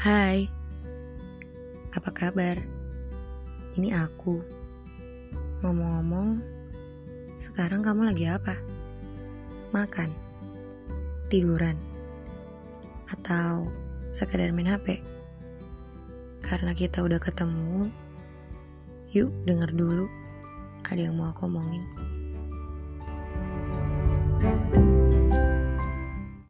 Hai, apa kabar? Ini aku. Ngomong-ngomong, sekarang kamu lagi apa? Makan? Tiduran? Atau sekadar main HP? Karena kita udah ketemu, yuk denger dulu. Ada yang mau aku omongin.